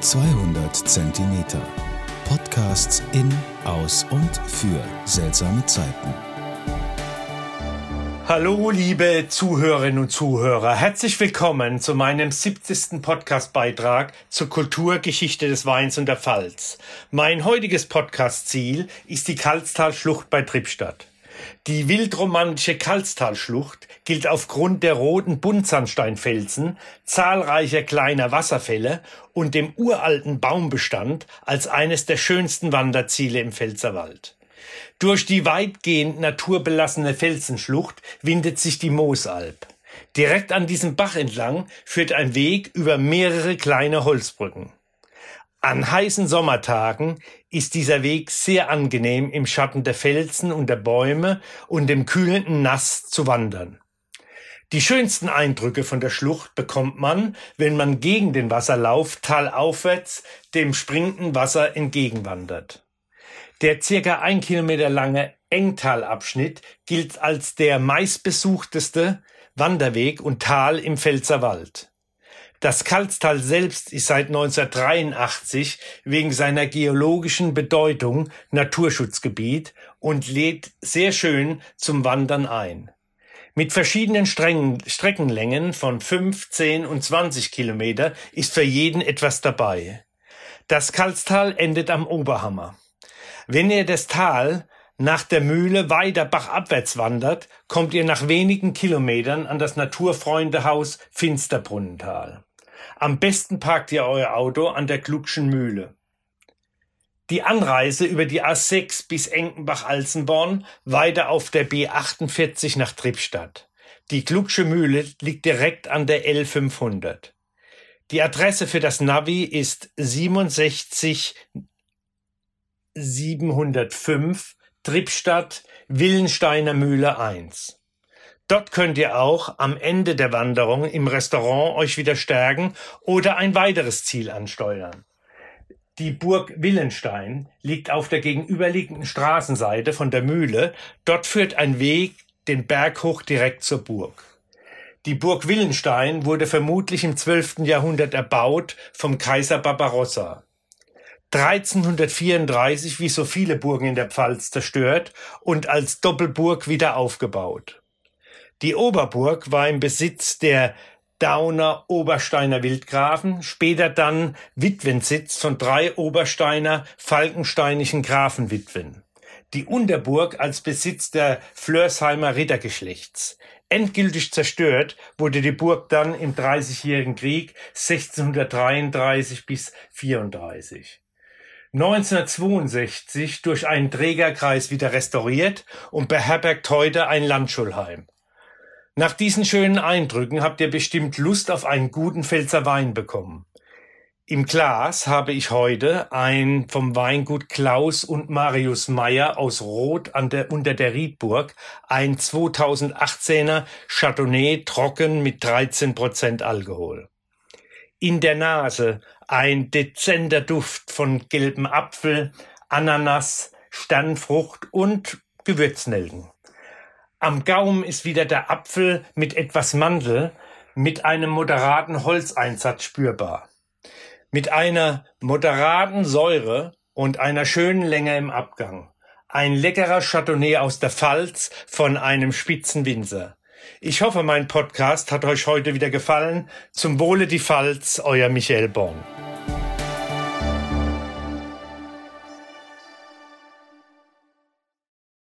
200 Zentimeter. Podcasts in, aus und für seltsame Zeiten. Hallo, liebe Zuhörerinnen und Zuhörer. Herzlich willkommen zu meinem 70. Podcastbeitrag zur Kulturgeschichte des Weins und der Pfalz. Mein heutiges Podcastziel ist die Kalztalschlucht bei Trippstadt. Die wildromantische Kalztalschlucht gilt aufgrund der roten Buntsandsteinfelsen, zahlreicher kleiner Wasserfälle und dem uralten Baumbestand als eines der schönsten Wanderziele im Pfälzerwald. Durch die weitgehend naturbelassene Felsenschlucht windet sich die Moosalb. Direkt an diesem Bach entlang führt ein Weg über mehrere kleine Holzbrücken. An heißen Sommertagen ist dieser Weg sehr angenehm im Schatten der Felsen und der Bäume und dem kühlenden Nass zu wandern. Die schönsten Eindrücke von der Schlucht bekommt man, wenn man gegen den Wasserlauf talaufwärts dem springenden Wasser entgegenwandert. Der circa ein Kilometer lange Engtalabschnitt gilt als der meistbesuchteste Wanderweg und Tal im Pfälzerwald. Das Kalztal selbst ist seit 1983 wegen seiner geologischen Bedeutung Naturschutzgebiet und lädt sehr schön zum Wandern ein. Mit verschiedenen Strängen, Streckenlängen von 5, 10 und 20 Kilometer ist für jeden etwas dabei. Das Kalztal endet am Oberhammer. Wenn ihr das Tal nach der Mühle weiter bachabwärts wandert, kommt ihr nach wenigen Kilometern an das Naturfreundehaus Finsterbrunnental. Am besten parkt ihr euer Auto an der Glutschen Mühle. Die Anreise über die A6 bis Enkenbach-Alzenborn weiter auf der B48 nach Trippstadt. Die Glucksche Mühle liegt direkt an der L500. Die Adresse für das Navi ist 67 705 Trippstadt Willensteiner Mühle 1. Dort könnt ihr auch am Ende der Wanderung im Restaurant euch wieder stärken oder ein weiteres Ziel ansteuern. Die Burg Willenstein liegt auf der gegenüberliegenden Straßenseite von der Mühle. Dort führt ein Weg den Berg hoch direkt zur Burg. Die Burg Willenstein wurde vermutlich im 12. Jahrhundert erbaut vom Kaiser Barbarossa. 1334 wie so viele Burgen in der Pfalz zerstört und als Doppelburg wieder aufgebaut. Die Oberburg war im Besitz der Dauner Obersteiner Wildgrafen, später dann Witwensitz von drei Obersteiner falkensteinischen Grafenwitwen. Die Unterburg als Besitz der Flörsheimer Rittergeschlechts. Endgültig zerstört wurde die Burg dann im Dreißigjährigen Krieg 1633 bis 34. 1962 durch einen Trägerkreis wieder restauriert und beherbergt heute ein Landschulheim. Nach diesen schönen Eindrücken habt ihr bestimmt Lust auf einen guten Pfälzer Wein bekommen. Im Glas habe ich heute ein vom Weingut Klaus und Marius Meyer aus Rot an der, unter der Riedburg, ein 2018er Chardonnay trocken mit 13 Prozent Alkohol. In der Nase ein dezenter Duft von gelbem Apfel, Ananas, Sternfrucht und Gewürznelken. Am Gaumen ist wieder der Apfel mit etwas Mandel mit einem moderaten Holzeinsatz spürbar. Mit einer moderaten Säure und einer schönen Länge im Abgang. Ein leckerer Chardonnay aus der Pfalz von einem Spitzenwinzer. Ich hoffe, mein Podcast hat euch heute wieder gefallen. Zum Wohle die Pfalz, euer Michael Born.